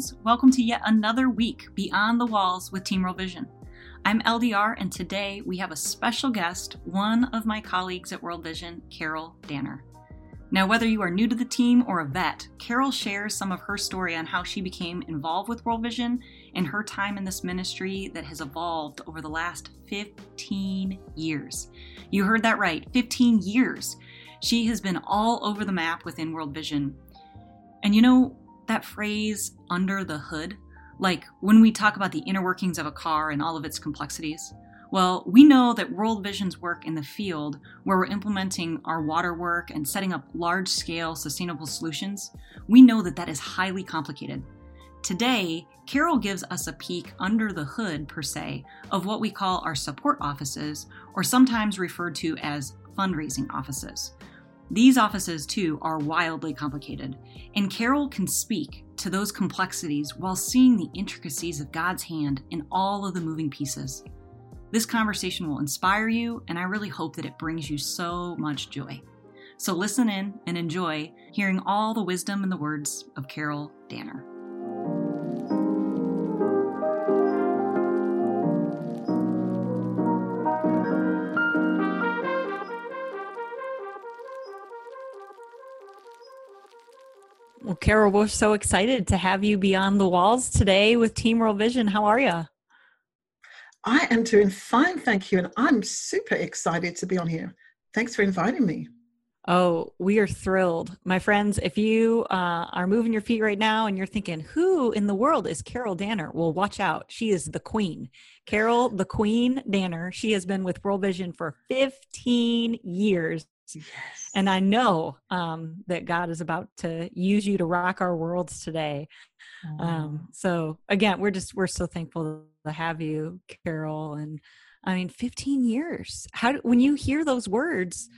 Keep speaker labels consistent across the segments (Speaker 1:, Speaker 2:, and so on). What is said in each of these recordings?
Speaker 1: Friends. Welcome to yet another week beyond the walls with Team World Vision. I'm LDR, and today we have a special guest, one of my colleagues at World Vision, Carol Danner. Now, whether you are new to the team or a vet, Carol shares some of her story on how she became involved with World Vision and her time in this ministry that has evolved over the last 15 years. You heard that right 15 years. She has been all over the map within World Vision. And you know, that phrase under the hood? Like when we talk about the inner workings of a car and all of its complexities? Well, we know that World Vision's work in the field, where we're implementing our water work and setting up large scale sustainable solutions, we know that that is highly complicated. Today, Carol gives us a peek under the hood, per se, of what we call our support offices, or sometimes referred to as fundraising offices. These offices, too, are wildly complicated, and Carol can speak to those complexities while seeing the intricacies of God's hand in all of the moving pieces. This conversation will inspire you, and I really hope that it brings you so much joy. So listen in and enjoy hearing all the wisdom and the words of Carol Danner. Carol, we're so excited to have you beyond the walls today with Team World Vision. How are you?
Speaker 2: I am doing fine, thank you. And I'm super excited to be on here. Thanks for inviting me.
Speaker 1: Oh, we are thrilled. My friends, if you uh, are moving your feet right now and you're thinking, who in the world is Carol Danner? Well, watch out. She is the queen. Carol, the queen Danner. She has been with World Vision for 15 years. Yes. And I know um, that God is about to use you to rock our worlds today. Um, so again, we're just we're so thankful to have you, Carol. And I mean, 15 years. How do, when you hear those words,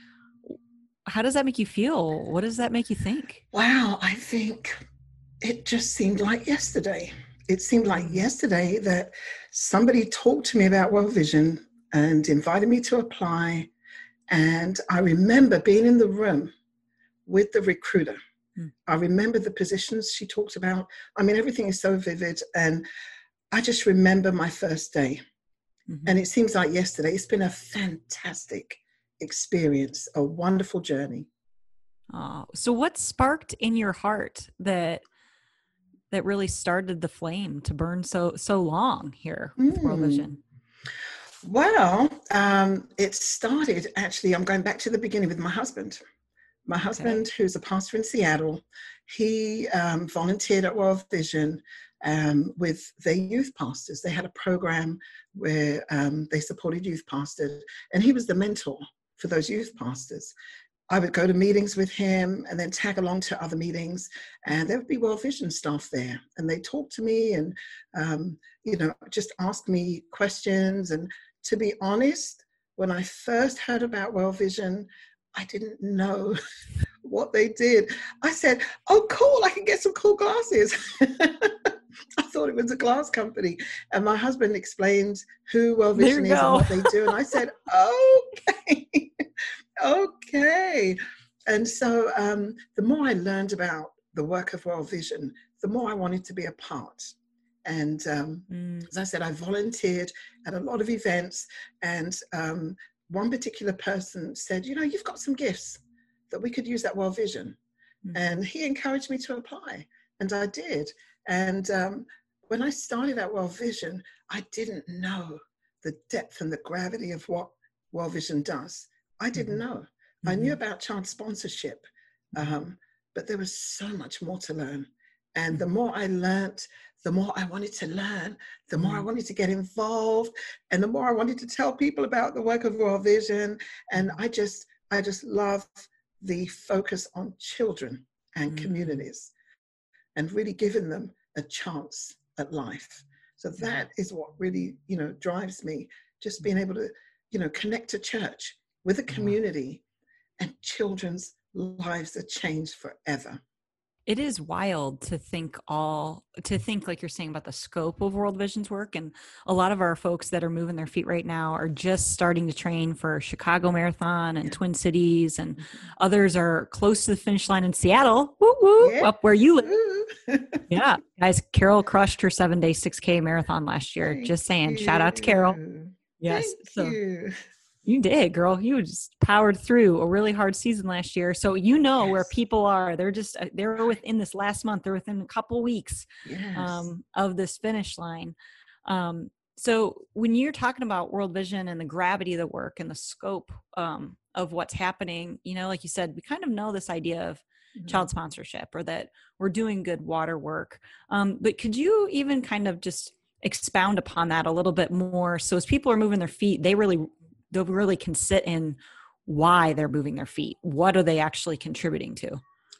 Speaker 1: how does that make you feel? What does that make you think?
Speaker 2: Wow, I think it just seemed like yesterday. It seemed like mm. yesterday that somebody talked to me about World Vision and invited me to apply and I remember being in the room with the recruiter. Mm. I remember the positions she talked about. I mean, everything is so vivid. And I just remember my first day. Mm-hmm. And it seems like yesterday. It's been a fantastic experience, a wonderful journey.
Speaker 1: Oh, so what sparked in your heart that that really started the flame to burn so so long here with mm. World Vision?
Speaker 2: Well, um, it started actually, I'm going back to the beginning with my husband. My husband, okay. who's a pastor in Seattle, he um, volunteered at World Vision um, with their youth pastors. They had a program where um, they supported youth pastors, and he was the mentor for those youth pastors. I would go to meetings with him and then tag along to other meetings, and there would be World Vision staff there, and they talk to me and um, you know just ask me questions and to be honest, when I first heard about World Vision, I didn't know what they did. I said, Oh, cool, I can get some cool glasses. I thought it was a glass company. And my husband explained who World Vision is go. and what they do. And I said, Okay, okay. And so um, the more I learned about the work of World Vision, the more I wanted to be a part. And um, mm. as I said, I volunteered at a lot of events. And um, one particular person said, You know, you've got some gifts that we could use at World Vision. Mm. And he encouraged me to apply. And I did. And um, when I started at World Vision, I didn't know the depth and the gravity of what World Vision does. I didn't mm-hmm. know. Mm-hmm. I knew mm-hmm. about child sponsorship, um, but there was so much more to learn. And the more I learned, the more I wanted to learn, the more I mm. wanted to get involved, and the more I wanted to tell people about the work of World Vision. And I just, I just love the focus on children and mm-hmm. communities and really giving them a chance at life. So that is what really, you know, drives me, just being able to, you know, connect to church with a community and children's lives are changed forever.
Speaker 1: It is wild to think all to think like you're saying about the scope of World Vision's work and a lot of our folks that are moving their feet right now are just starting to train for Chicago Marathon and yeah. Twin Cities and mm-hmm. others are close to the finish line in Seattle, woo woo, yeah. up where you live. yeah, guys, Carol crushed her seven day 6K marathon last year. Thank just saying, you. shout out to Carol. Yes.
Speaker 2: Thank so you.
Speaker 1: You did, girl. You just powered through a really hard season last year. So you know yes. where people are. They're just, uh, they're within this last month, they're within a couple weeks yes. um, of this finish line. Um, so when you're talking about world vision and the gravity of the work and the scope um, of what's happening you know like you said we kind of know this idea of mm-hmm. child sponsorship or that we're doing good water work um, but could you even kind of just expound upon that a little bit more so as people are moving their feet they really they really can sit in why they're moving their feet what are they actually contributing to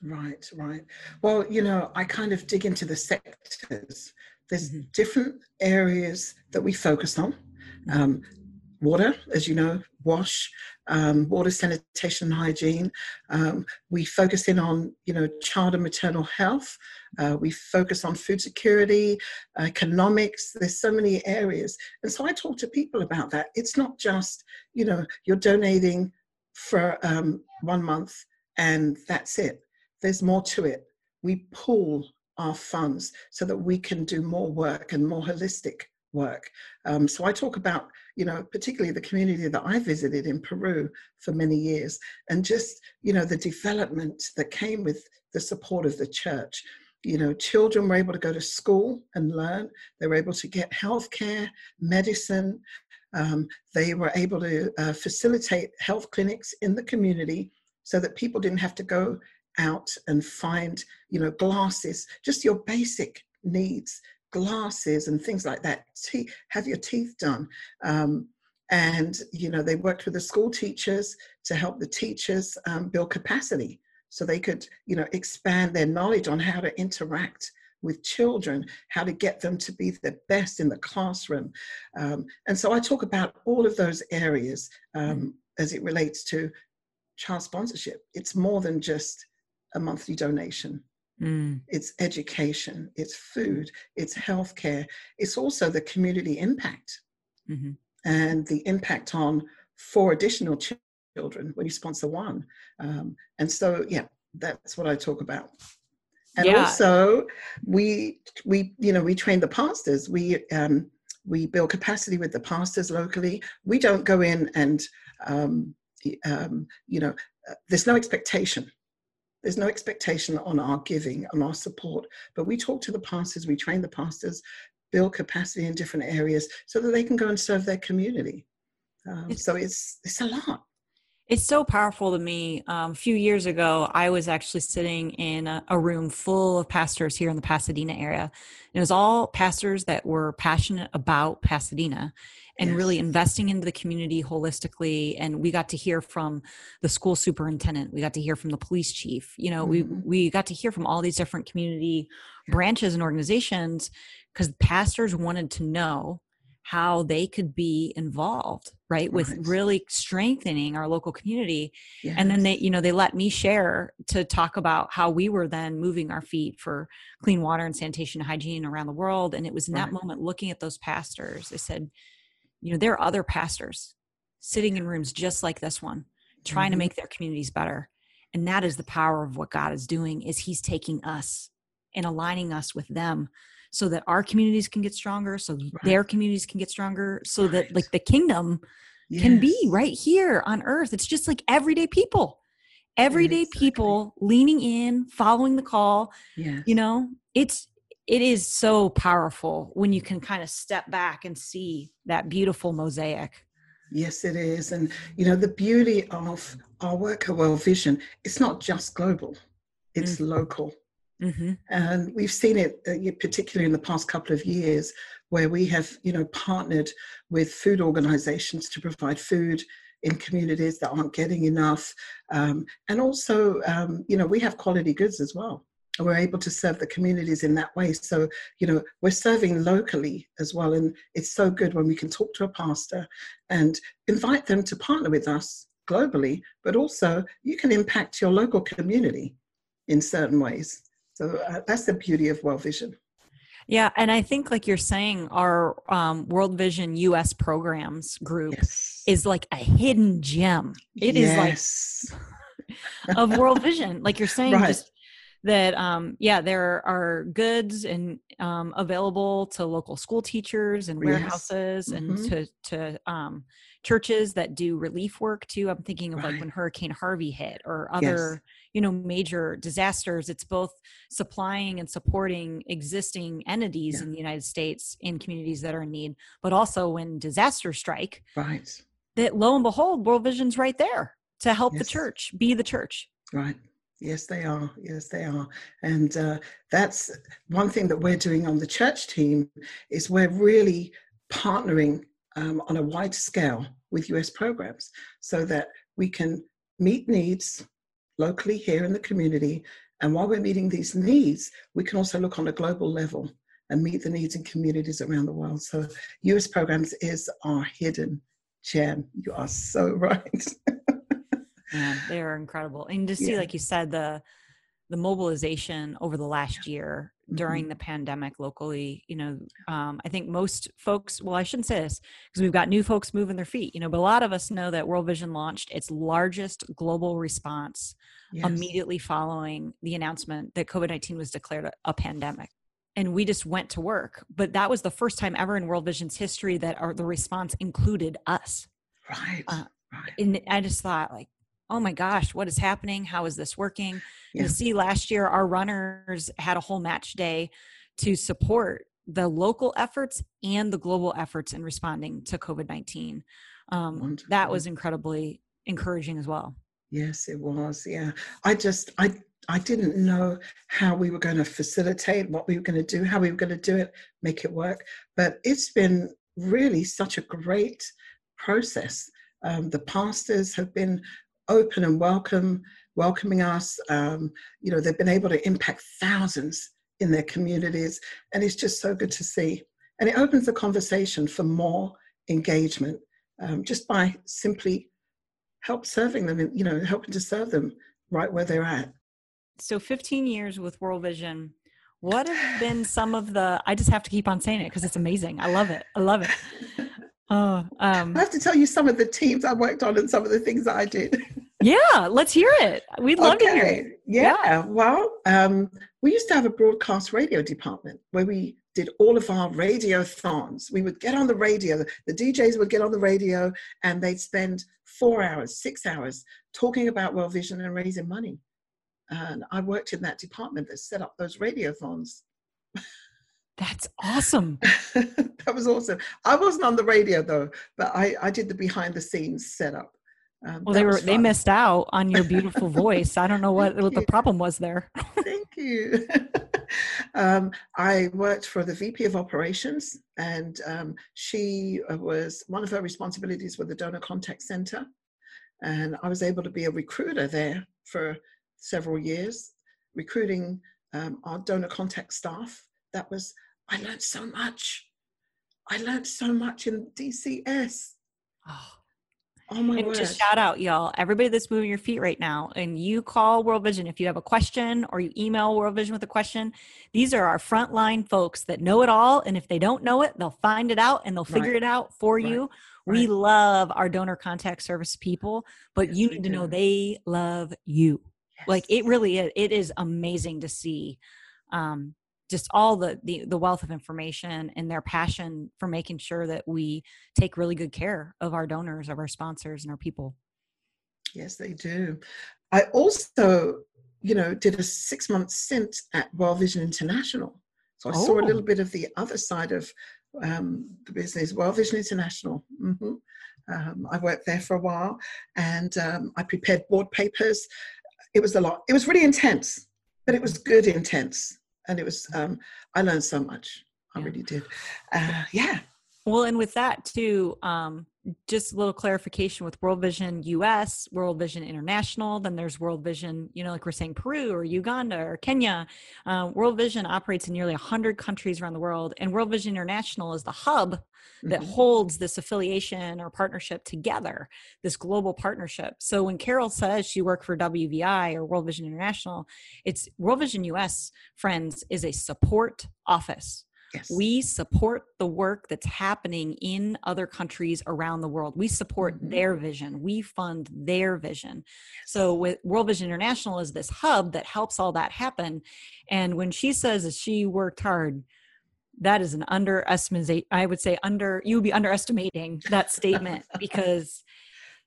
Speaker 2: right right well you know i kind of dig into the sectors there's mm-hmm. different areas that we focus on. Mm-hmm. Um, water, as you know, wash, um, water sanitation and hygiene. Um, we focus in on, you know, child and maternal health. Uh, we focus on food security, economics. There's so many areas. And so I talk to people about that. It's not just, you know, you're donating for um, one month and that's it. There's more to it. We pool our funds so that we can do more work and more holistic work. Um, so I talk about, you know, particularly the community that I visited in Peru for many years, and just, you know, the development that came with the support of the church. You know, children were able to go to school and learn. They were able to get health care, medicine. Um, they were able to uh, facilitate health clinics in the community so that people didn't have to go out and find, you know, glasses, just your basic needs, glasses and things like that. Te- have your teeth done. Um, and, you know, they worked with the school teachers to help the teachers um, build capacity so they could, you know, expand their knowledge on how to interact with children, how to get them to be the best in the classroom. Um, and so I talk about all of those areas um, mm. as it relates to child sponsorship. It's more than just a monthly donation. Mm. It's education, it's food, it's healthcare. It's also the community impact mm-hmm. and the impact on four additional children when you sponsor one. Um, and so, yeah, that's what I talk about. And yeah. also, we we you know we train the pastors. We um, we build capacity with the pastors locally. We don't go in and um, um, you know uh, there's no expectation there's no expectation on our giving, on our support, but we talk to the pastors, we train the pastors, build capacity in different areas so that they can go and serve their community. Um, it's, so it's it's a lot.
Speaker 1: It's so powerful to me. Um, a few years ago, I was actually sitting in a, a, room full of pastors here in the Pasadena area. And it was all pastors that were passionate about Pasadena and yes. really investing into the community holistically. And we got to hear from the school superintendent. We got to hear from the police chief. You know, mm-hmm. we we got to hear from all these different community branches and organizations because pastors wanted to know how they could be involved right with right. really strengthening our local community yes. and then they you know they let me share to talk about how we were then moving our feet for clean water and sanitation and hygiene around the world and it was in right. that moment looking at those pastors they said you know there are other pastors sitting in rooms just like this one trying mm-hmm. to make their communities better and that is the power of what god is doing is he's taking us and aligning us with them so that our communities can get stronger so right. their communities can get stronger so right. that like the kingdom yes. can be right here on earth it's just like everyday people everyday exactly. people leaning in following the call yes. you know it's it is so powerful when you can kind of step back and see that beautiful mosaic
Speaker 2: yes it is and you know the beauty of our work at world vision it's not just global it's mm. local Mm-hmm. And we've seen it, uh, particularly in the past couple of years, where we have, you know, partnered with food organizations to provide food in communities that aren't getting enough. Um, and also, um, you know, we have quality goods as well. We're able to serve the communities in that way. So, you know, we're serving locally as well. And it's so good when we can talk to a pastor and invite them to partner with us globally, but also you can impact your local community in certain ways. So uh, that's the beauty of World Vision.
Speaker 1: Yeah, and I think like you're saying, our um, World Vision US programs group yes. is like a hidden gem. It yes. is like of World Vision, like you're saying, right. just that um, yeah there are goods and um, available to local school teachers and warehouses yes. and mm-hmm. to to um, churches that do relief work too i'm thinking of right. like when hurricane harvey hit or other yes. you know major disasters it's both supplying and supporting existing entities yeah. in the united states in communities that are in need but also when disasters strike
Speaker 2: right
Speaker 1: that lo and behold world vision's right there to help yes. the church be the church
Speaker 2: right Yes, they are. Yes, they are. And uh, that's one thing that we're doing on the church team is we're really partnering um, on a wide scale with US programs so that we can meet needs locally here in the community. And while we're meeting these needs, we can also look on a global level and meet the needs in communities around the world. So US programs is our hidden gem. You are so right.
Speaker 1: Man, they are incredible. And to see, yeah. like you said, the the mobilization over the last year during mm-hmm. the pandemic locally you know um, i think most folks well i shouldn't say this because we've got new folks moving their feet you know but a lot of us know that world vision launched its largest global response yes. immediately following the announcement that covid-19 was declared a, a, pandemic and we just went to work but that was the first time ever in world vision's history that our, the response included us
Speaker 2: right uh, right
Speaker 1: and i just thought like oh my gosh, what is happening? How is this working? Yeah. You see, last year our runners had a whole match day to support the local efforts and the global efforts in responding to COVID 19. Um, that was incredibly encouraging as well.
Speaker 2: Yes, it was. Yeah. I just, I, I didn't know how we were going to facilitate, what we were going to do, how we were going to do it, make it work. But it's been really such a great process. Um, the pastors have been open and welcome, welcoming us. Um, you know, they've been able to impact thousands in their communities, and it's just so good to see. And it opens the conversation for more engagement um, just by simply help serving them, and you know, helping to serve them right where they're at.
Speaker 1: So, 15 years with World Vision. What have been some of the? I just have to keep on saying it because it's amazing. I love it. I love it.
Speaker 2: Oh, um, I have to tell you some of the teams I worked on and some of the things I did.
Speaker 1: yeah, let's hear it. We'd love okay. to hear it.
Speaker 2: Yeah, yeah. well, um, we used to have a broadcast radio department where we did all of our radio thons. We would get on the radio, the DJs would get on the radio and they'd spend four hours, six hours talking about World Vision and raising money. And I worked in that department that set up those radio radiothons.
Speaker 1: That's awesome.
Speaker 2: that was awesome. I wasn't on the radio though, but I, I did the behind the scenes setup.
Speaker 1: Um, well, they were they missed out on your beautiful voice. I don't know what, what the problem was there.
Speaker 2: Thank you. um, I worked for the VP of Operations, and um, she uh, was one of her responsibilities was the Donor Contact Center, and I was able to be a recruiter there for several years, recruiting um, our donor contact staff that was, I learned so much. I learned so much in DCS. Oh.
Speaker 1: Oh my and word. just shout out, y'all. Everybody that's moving your feet right now, and you call World Vision if you have a question or you email World Vision with a question. These are our frontline folks that know it all. And if they don't know it, they'll find it out and they'll figure right. it out for right. you. Right. We love our donor contact service people, but yes, you need to know they love you. Yes. Like it really is. It is amazing to see um, just all the, the the wealth of information and their passion for making sure that we take really good care of our donors of our sponsors and our people
Speaker 2: yes they do i also you know did a six month stint at world vision international so i oh. saw a little oh. bit of the other side of um, the business world vision international mm-hmm. um, i worked there for a while and um, i prepared board papers it was a lot it was really intense but it was good intense and it was um, I learned so much. I yeah. really did. Uh, yeah.
Speaker 1: Well, and with that too, um, just a little clarification with World Vision US, World Vision International, then there's World Vision, you know, like we're saying Peru or Uganda or Kenya. Uh, World Vision operates in nearly 100 countries around the world, and World Vision International is the hub that mm-hmm. holds this affiliation or partnership together, this global partnership. So when Carol says she worked for WVI or World Vision International, it's World Vision US, friends, is a support office Yes. We support the work that's happening in other countries around the world. We support mm-hmm. their vision. We fund their vision. So with World Vision International is this hub that helps all that happen. And when she says that she worked hard, that is an underestimate i would say under you would be underestimating that statement because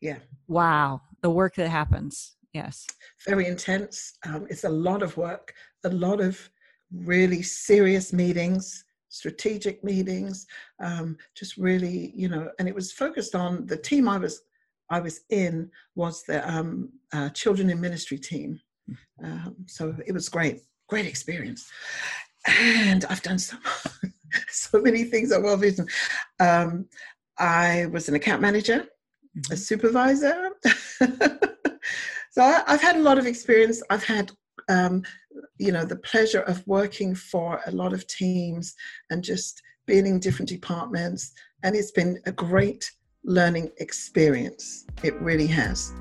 Speaker 2: yeah
Speaker 1: wow the work that happens yes
Speaker 2: very intense um, it's a lot of work a lot of really serious meetings strategic meetings um, just really you know and it was focused on the team i was i was in was the um, uh, children in ministry team hmm. um, so it was great great experience and I've done so so many things at World Vision. Um, I was an account manager, mm-hmm. a supervisor. so I, have had a lot of experience. I've had, um, you know, the pleasure of working for a lot of teams and just being in different departments, and it's been a great learning experience. It really has.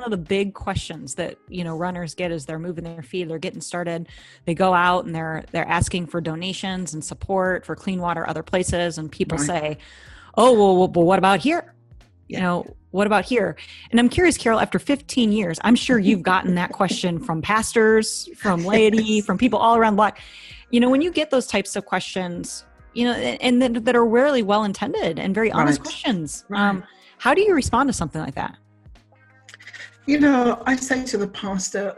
Speaker 1: One of the big questions that you know runners get as they're moving their feet they're getting started they go out and they're they're asking for donations and support for clean water other places and people right. say oh well, well but what about here yeah. you know what about here and i'm curious carol after 15 years i'm sure you've gotten that question from pastors from laity from people all around the block you know when you get those types of questions you know and, that, that are rarely well intended and very honest right. questions right. um, how do you respond to something like that
Speaker 2: you know, I say to the pastor,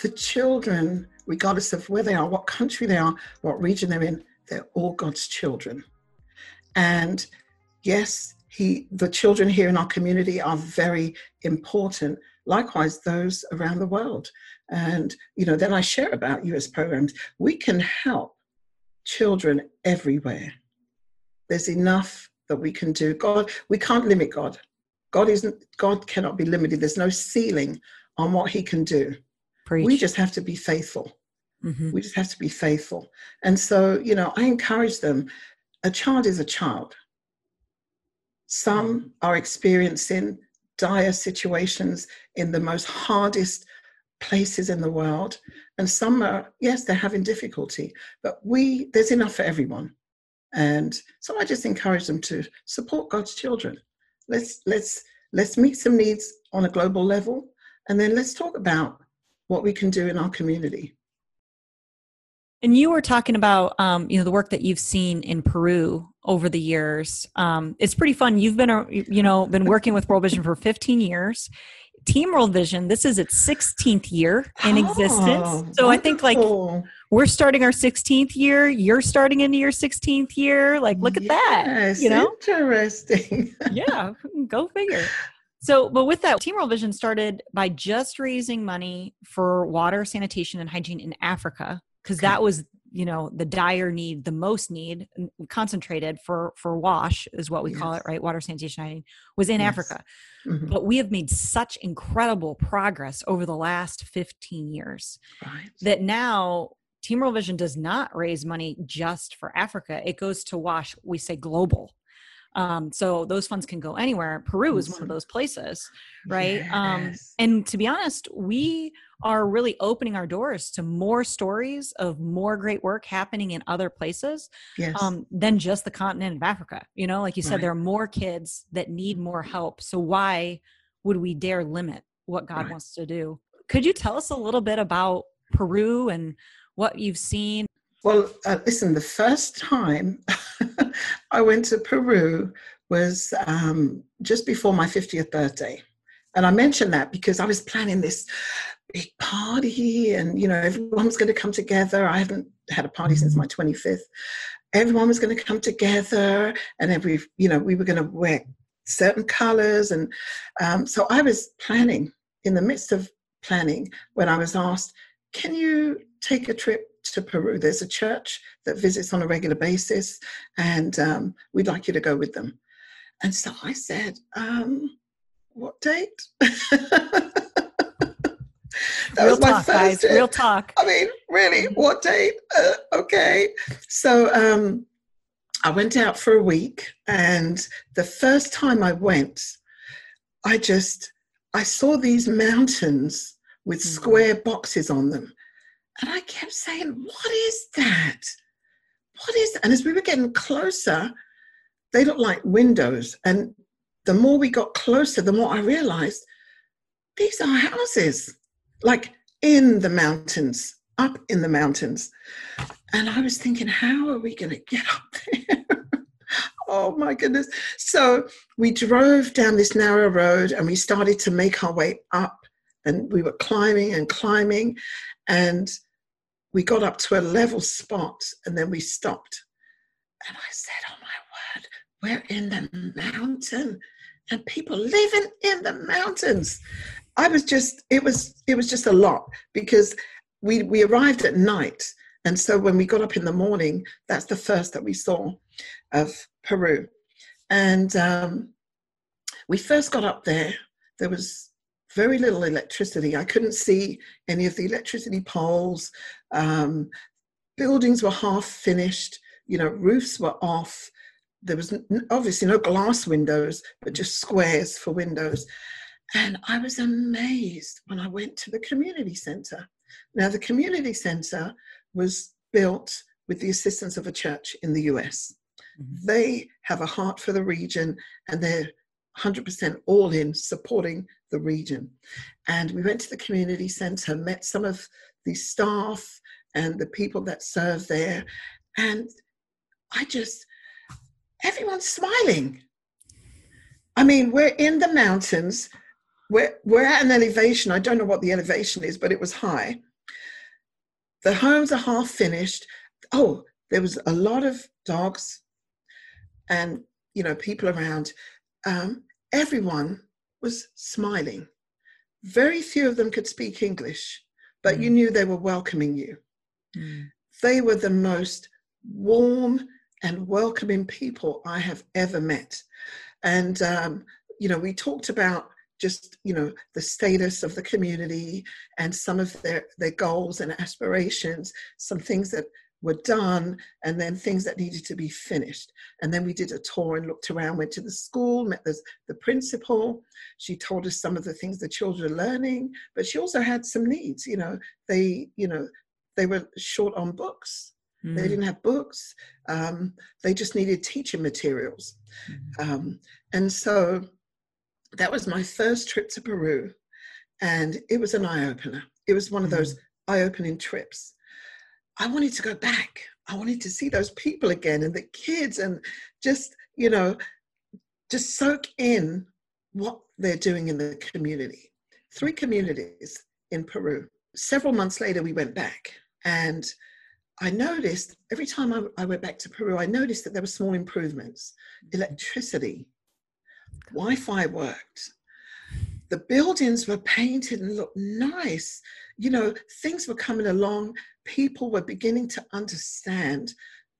Speaker 2: the children, regardless of where they are, what country they are, what region they're in, they're all God's children. And yes, he, the children here in our community are very important. Likewise, those around the world. And, you know, then I share about US programs. We can help children everywhere. There's enough that we can do. God, we can't limit God. God isn't God cannot be limited. There's no ceiling on what he can do. Preach. We just have to be faithful. Mm-hmm. We just have to be faithful. And so, you know, I encourage them. A child is a child. Some mm-hmm. are experiencing dire situations in the most hardest places in the world. And some are, yes, they're having difficulty, but we, there's enough for everyone. And so I just encourage them to support God's children let's let's let's meet some needs on a global level and then let's talk about what we can do in our community.
Speaker 1: And you were talking about um, you know the work that you've seen in peru over the years. Um, it's pretty fun. You've been a, you know been working with world vision for 15 years. Team world vision this is its 16th year in oh, existence so wonderful. i think like we're starting our 16th year you're starting into your 16th year like look at yes, that you know
Speaker 2: interesting
Speaker 1: yeah go figure so but with that team world vision started by just raising money for water sanitation and hygiene in africa because okay. that was you know the dire need the most need concentrated for for wash is what we yes. call it right water sanitation hygiene was in yes. africa mm-hmm. but we have made such incredible progress over the last 15 years right. that now Team World Vision does not raise money just for Africa. It goes to WASH, we say global. Um, so those funds can go anywhere. Peru is one of those places, right? Um, yes. Um, and to be honest, we are really opening our doors to more stories of more great work happening in other places yes. um, than just the continent of Africa. You know, like you said, right. there are more kids that need more help. So why would we dare limit what God right. wants to do? Could you tell us a little bit about Peru and what you've seen?
Speaker 2: Well, uh, listen, the first time I went to Peru was um, just before my 50th birthday. And I mentioned that because I was planning this big party and, you know, everyone's going to come together. I haven't had a party since my 25th. Everyone was going to come together and every, you know, we were going to wear certain colors. And um, so I was planning in the midst of planning when I was asked, can you take a trip to Peru. There's a church that visits on a regular basis, and um, we'd like you to go with them. And so I said, um, What date?
Speaker 1: that real was my talk, first guys. Real talk.
Speaker 2: I mean, really, what date? Uh, okay. So um, I went out for a week, and the first time I went, I just I saw these mountains with mm-hmm. square boxes on them, and I kept saying, "What is that? What is?" That? And as we were getting closer, they looked like windows, and the more we got closer, the more I realized these are houses, like in the mountains, up in the mountains. And I was thinking, how are we going to get up there? oh my goodness. So we drove down this narrow road and we started to make our way up. And we were climbing and climbing. And we got up to a level spot and then we stopped. And I said, Oh my word, we're in the mountain and people living in the mountains. I was just, it was, it was just a lot because we, we arrived at night. And so when we got up in the morning, that's the first that we saw of Peru. And um, we first got up there, there was very little electricity. I couldn't see any of the electricity poles. Um, buildings were half finished, you know, roofs were off. There was obviously no glass windows, but just squares for windows. And I was amazed when I went to the community center. Now, the community center was built with the assistance of a church in the US. Mm-hmm. They have a heart for the region and they're 100% all in supporting the region. And we went to the community center, met some of the staff and the people that serve there. And I just, everyone's smiling. I mean, we're in the mountains. We're, we're at an elevation. I don't know what the elevation is, but it was high. The homes are half finished. Oh, there was a lot of dogs and you know people around um, everyone was smiling very few of them could speak english but mm. you knew they were welcoming you mm. they were the most warm and welcoming people i have ever met and um, you know we talked about just you know the status of the community and some of their their goals and aspirations some things that were done and then things that needed to be finished. And then we did a tour and looked around went to the school met the, the principal. She told us some of the things the children are learning but she also had some needs you know. They you know they were short on books. Mm. they didn't have books. Um, they just needed teaching materials. Mm. um, and so that was my first trip to peru and it was an eye-opener. It was one of those mm. eye-opening trips I wanted to go back. I wanted to see those people again and the kids and just, you know, just soak in what they're doing in the community. Three communities in Peru. Several months later, we went back and I noticed every time I, I went back to Peru, I noticed that there were small improvements. Mm-hmm. Electricity, Wi Fi worked, the buildings were painted and looked nice. You know, things were coming along people were beginning to understand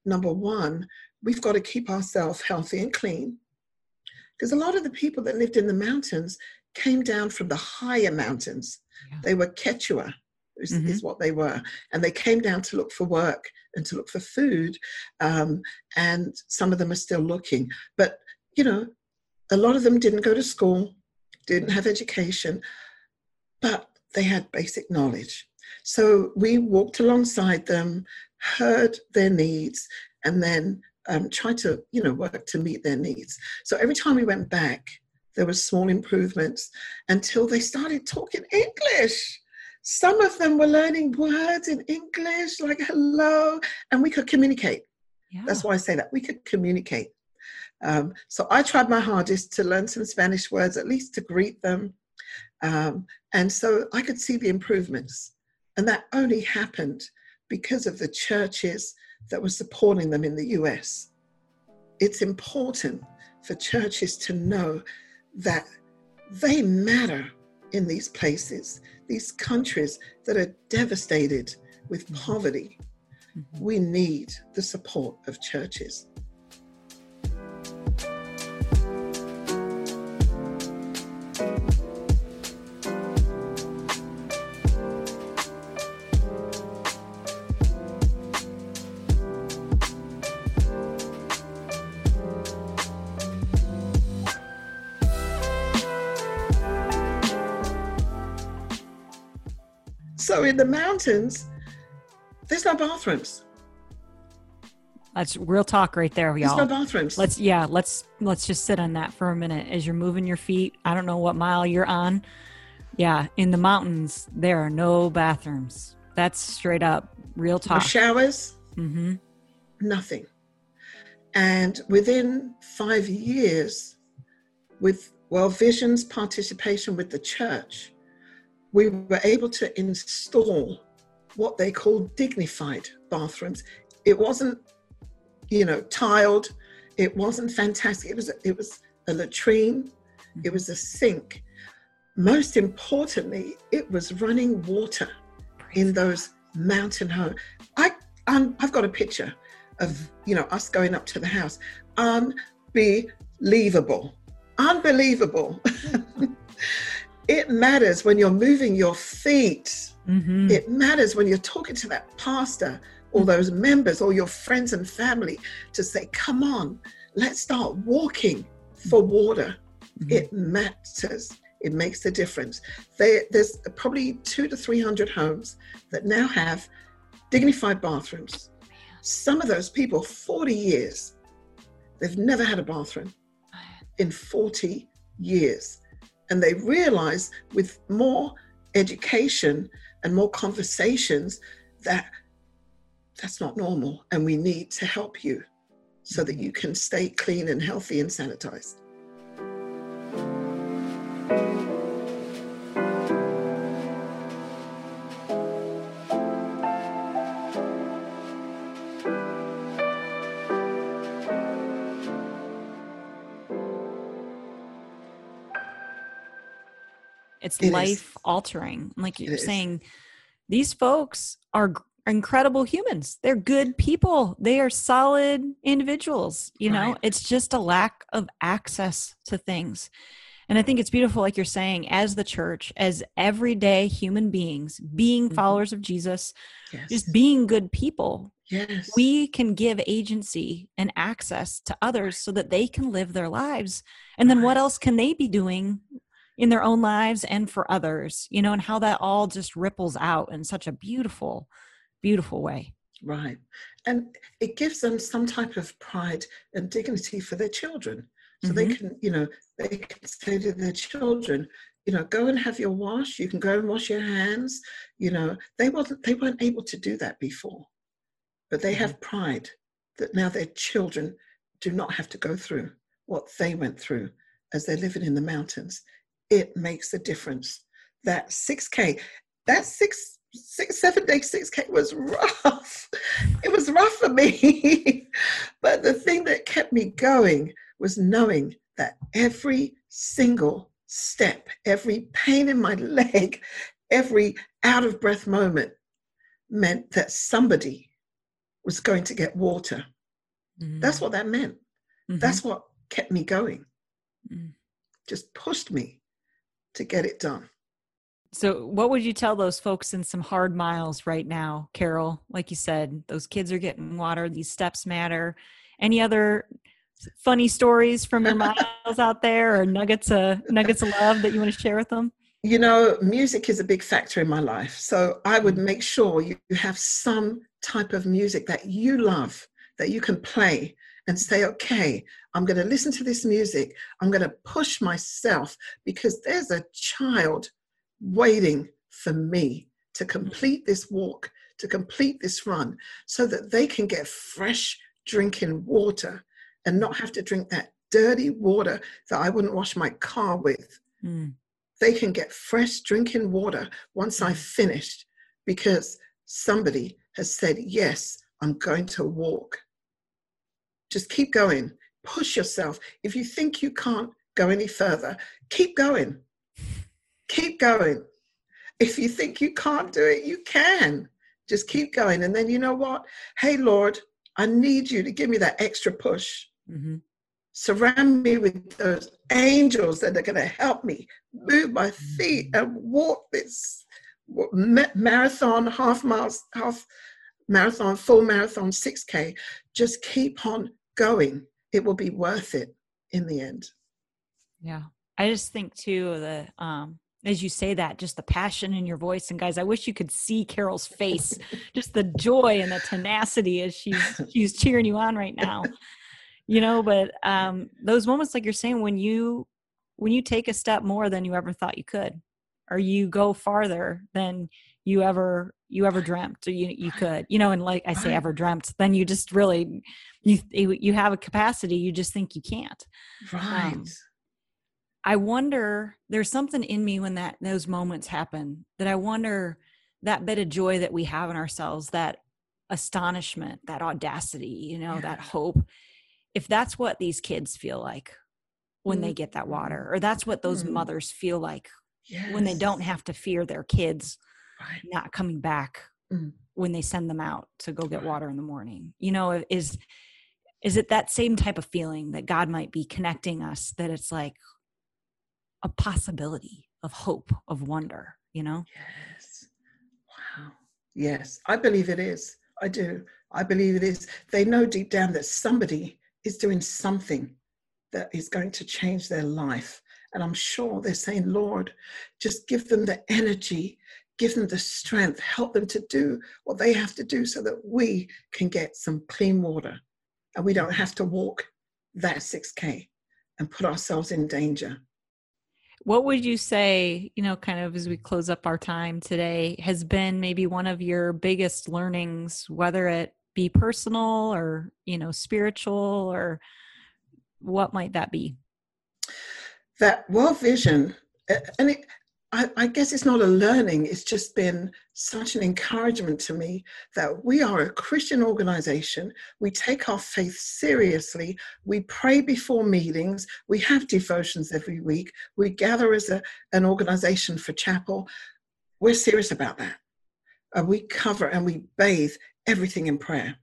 Speaker 2: number one, we've got to keep ourselves healthy and clean. Because a lot of the people that lived in the mountains came down from the higher mountains. Yeah. They were Quechua, is, mm-hmm. is, what they were. And they came down to look for work and to look for food. Um, and some of them are still looking. But, you know, a lot of them didn't go to school, didn't have education, but they had basic knowledge. So we walked alongside them, heard their needs, and then um, tried to, you know, work to meet their needs. So every time we went back, there were small improvements until they started talking English. Some of them were learning words in English, like hello, and we could communicate. Yeah. That's why I say that we could communicate. Um, so I tried my hardest to learn some Spanish words, at least to greet them. Um, and so I could see the improvements. And that only happened because of the churches that were supporting them in the US. It's important for churches to know that they matter in these places, these countries that are devastated with mm-hmm. poverty. Mm-hmm. We need the support of churches. Mountains, there's no bathrooms.
Speaker 1: That's real talk right there, y'all.
Speaker 2: There's no bathrooms.
Speaker 1: Let's yeah, let's let's just sit on that for a minute as you're moving your feet. I don't know what mile you're on. Yeah, in the mountains there are no bathrooms. That's straight up real talk.
Speaker 2: No showers.
Speaker 1: Mm-hmm.
Speaker 2: Nothing. And within five years, with World Vision's participation with the church, we were able to install what they call dignified bathrooms. It wasn't, you know, tiled. It wasn't fantastic. It was it was a latrine. It was a sink. Most importantly, it was running water in those mountain homes. I um, I've got a picture of you know us going up to the house. Unbelievable, unbelievable. it matters when you're moving your feet.
Speaker 1: Mm-hmm.
Speaker 2: It matters when you're talking to that pastor or those members or your friends and family to say, "Come on, let's start walking for water."
Speaker 1: Mhm.
Speaker 2: It matters. It makes a difference. They, there's probably two to three hundred homes that now have dignified bathrooms. Some of those people, 40 years, they've never had a bathroom in 40 years. And they realize with more education and more conversations that that's not normal and we need to help you so that you can stay clean and healthy and sanitized.
Speaker 1: It's
Speaker 2: It
Speaker 1: life altering. Like you're saying, these folks are incredible humans. They're good people. They are solid individuals. You know,
Speaker 2: Right.
Speaker 1: it's just a lack of access to things. And I think it's beautiful, like you're saying, as the church, as everyday human beings, being
Speaker 2: Mhm.
Speaker 1: followers of Jesus,
Speaker 2: Yes.
Speaker 1: just being good people,
Speaker 2: yes.
Speaker 1: we can give agency and access to others so that they can live their lives. And then what else can they be doing in their own lives and for others, you know, and how that all just ripples out in such a beautiful, beautiful way.
Speaker 2: Right. And it gives them some type of pride and dignity for their children. So they mm-hmm. can, you know, they can say to their children, you know, go and have your wash. You can go and wash your hands. You know, they wasn't they weren't able to do that before. But they mm-hmm. have pride that now their children do not have to go through what they went through as they're living in the mountains. It makes a difference. That 6K, that six six seven day 6k was rough. It was rough for me. But the thing that kept me going was knowing that every single step every pain in my leg every out of breath moment meant that somebody was going to get water. That's what that meant.
Speaker 1: Mhm.
Speaker 2: that's what kept me going.
Speaker 1: Mm.
Speaker 2: just pushed me to get it done
Speaker 1: So, what would you tell those folks in some hard miles right now, Carol? Like you said, those kids are getting water, these steps matter. Any other funny stories from your miles out there or nuggets of nuggets of love that you want to share with them?
Speaker 2: you know, music is a big factor in my life. So I would
Speaker 1: Mm.
Speaker 2: make sure you have some type of music that you love, that you can play and say, okay, I'm going to listen to this music. I'm going to push myself because there's a child waiting for me to complete this walk, to complete this run, so that they can get fresh drinking water and not have to drink that dirty water that I wouldn't wash my car with
Speaker 1: Mm.
Speaker 2: they can get fresh drinking water once I've finished because somebody has said, Yes, I'm going to walk. Just keep going, push yourself. If you think you can't go any further, keep going. Keep going. If you think you can't do it, you can. Just keep going. And then you know what? Hey, Lord, I need you to give me that extra push
Speaker 1: hmm
Speaker 2: surround me with those angels that are going to help me move my feet and walk this marathon, half miles, half marathon, full marathon, 6K. Just keep on going. It will be worth it in the end.
Speaker 1: Yeah. I just think too the um as you say that, just the passion in your voice. And guys, I wish you could see Carol's face, just the joy and the tenacity as she's she's cheering you on right now. You know, but um those moments like you're saying when you when you take a step more than you ever thought you could, or you go farther than you ever you ever dreamt or you you could you know and like i say ever dreamt then you just really you you have a capacity you just think you can't
Speaker 2: right um,
Speaker 1: I wonder there's something in me when that those moments happen that I wonder that bit of joy that we have in ourselves, that astonishment, that audacity, you know, yeah. that hope. If that's what these kids feel like when mm-hmm. they get that water, or that's what those mm-hmm. mothers feel like yes. when they don't have to fear their kids right. not coming back mm-hmm. when they send them out to go get right. water in the morning. You know, is is it that same type of feeling that God might be connecting us that it's like, a possibility of hope, of wonder, you know?
Speaker 2: Yes. Wow. Yes, I believe it is. I do. I believe it is. They know deep down that somebody is doing something that is going to change their life. And I'm sure they're saying, Lord, just give them the energy, give them the strength, help them to do what they have to do so that we can get some clean water and we don't have to walk that 6K and put ourselves in danger.
Speaker 1: What would you say you know kind of as we close up our time today has been maybe one of your biggest learnings whether it be personal or you know spiritual or what might that be?
Speaker 2: That World Vision and it, I, I, guess it's not a learning, it's just been such an encouragement to me that we are a Christian organization. We take our faith seriously. We pray before meetings. We have devotions every week. We gather as a, an organization for chapel. We're serious about that. Uh, we cover and we bathe everything in prayer.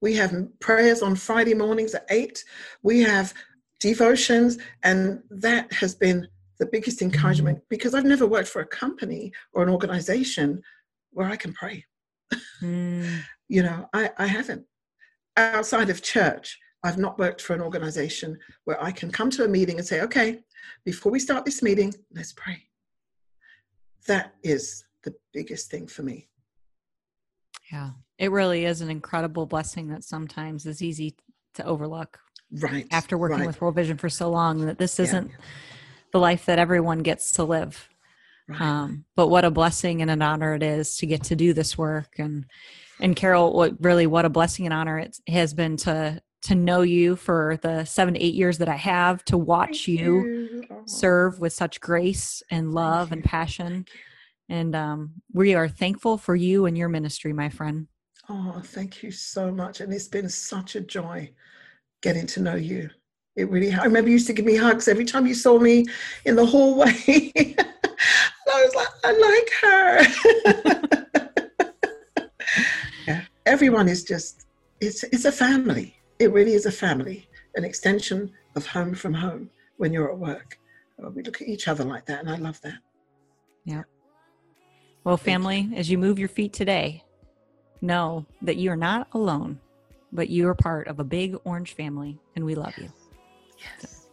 Speaker 2: We have prayers on Friday mornings at 8. We have devotions, and that has been the biggest encouragement because I've never worked for a company or an organization where I can pray. Mm. you know, I, I haven't. Outside of church, I've not worked for an organization where I can come to a meeting and say, okay, before we start this meeting, let's pray. That is the biggest thing for me.
Speaker 1: Yeah, it really is an incredible blessing that sometimes is easy to overlook.
Speaker 2: Right.
Speaker 1: After working
Speaker 2: right.
Speaker 1: with World Vision for so long, that this isn't. Yeah the life that everyone gets to live. Right. Um, but what a blessing and an honor it is to get to do this work. And and Carol, what really what a blessing and honor it has been to to know you for the seven to eight years that I have, to watch you, you, serve with such grace and love and passion. And um, we are thankful for you and your ministry, my friend.
Speaker 2: Oh, thank you so much. And it's been such a joy getting to know you. It really, I remember you used to give me hugs every time you saw me in the hallway. and I was like, I like her. yeah, everyone is just, it's, it's a family. It really is a family, an extension of home from home when you're at work. Uh, we look at each other like that, and I love that.
Speaker 1: Yeah. Well, family, as you move your feet today, know that you are not alone, but you are part of a big orange family, and we love yes. you. Yes.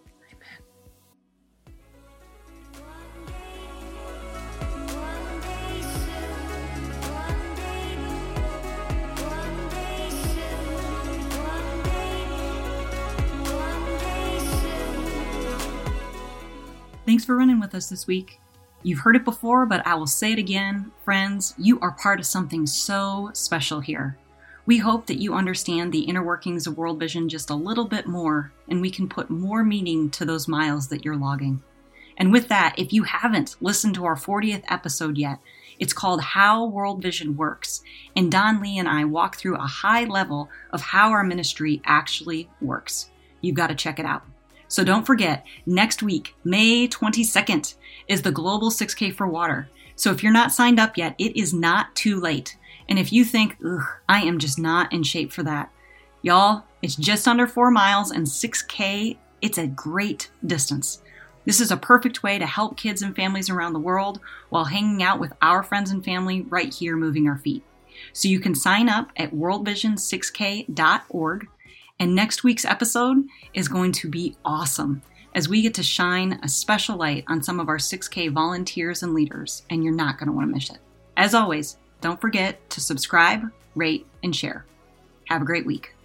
Speaker 1: Thanks for running with us this week. You've heard it before, but I will say it again. Friends, you are part of something so special here. We hope that you understand the inner workings of World Vision just a little bit more, and we can put more meaning to those miles that you're logging. And with that, if you haven't listened to our 40th episode yet, it's called How World Vision Works. And Don Lee and I walk through a high level of how our ministry actually works. You've got to check it out. So don't forget, next week, May 22nd, is the Global 6K for Water. So if you're not signed up yet, it is not too late. And if you think, ugh, I am just not in shape for that, y'all, it's just under four miles and 6K. It's a great distance. This is a perfect way to help kids and families around the world while hanging out with our friends and family right here moving our feet. So you can sign up at worldvision6k.org. And next week's episode is going to be awesome as we get to shine a special light on some of our 6K volunteers and leaders, and you're not going to want to miss it. As always, don't forget to subscribe, rate, and share. Have a great week.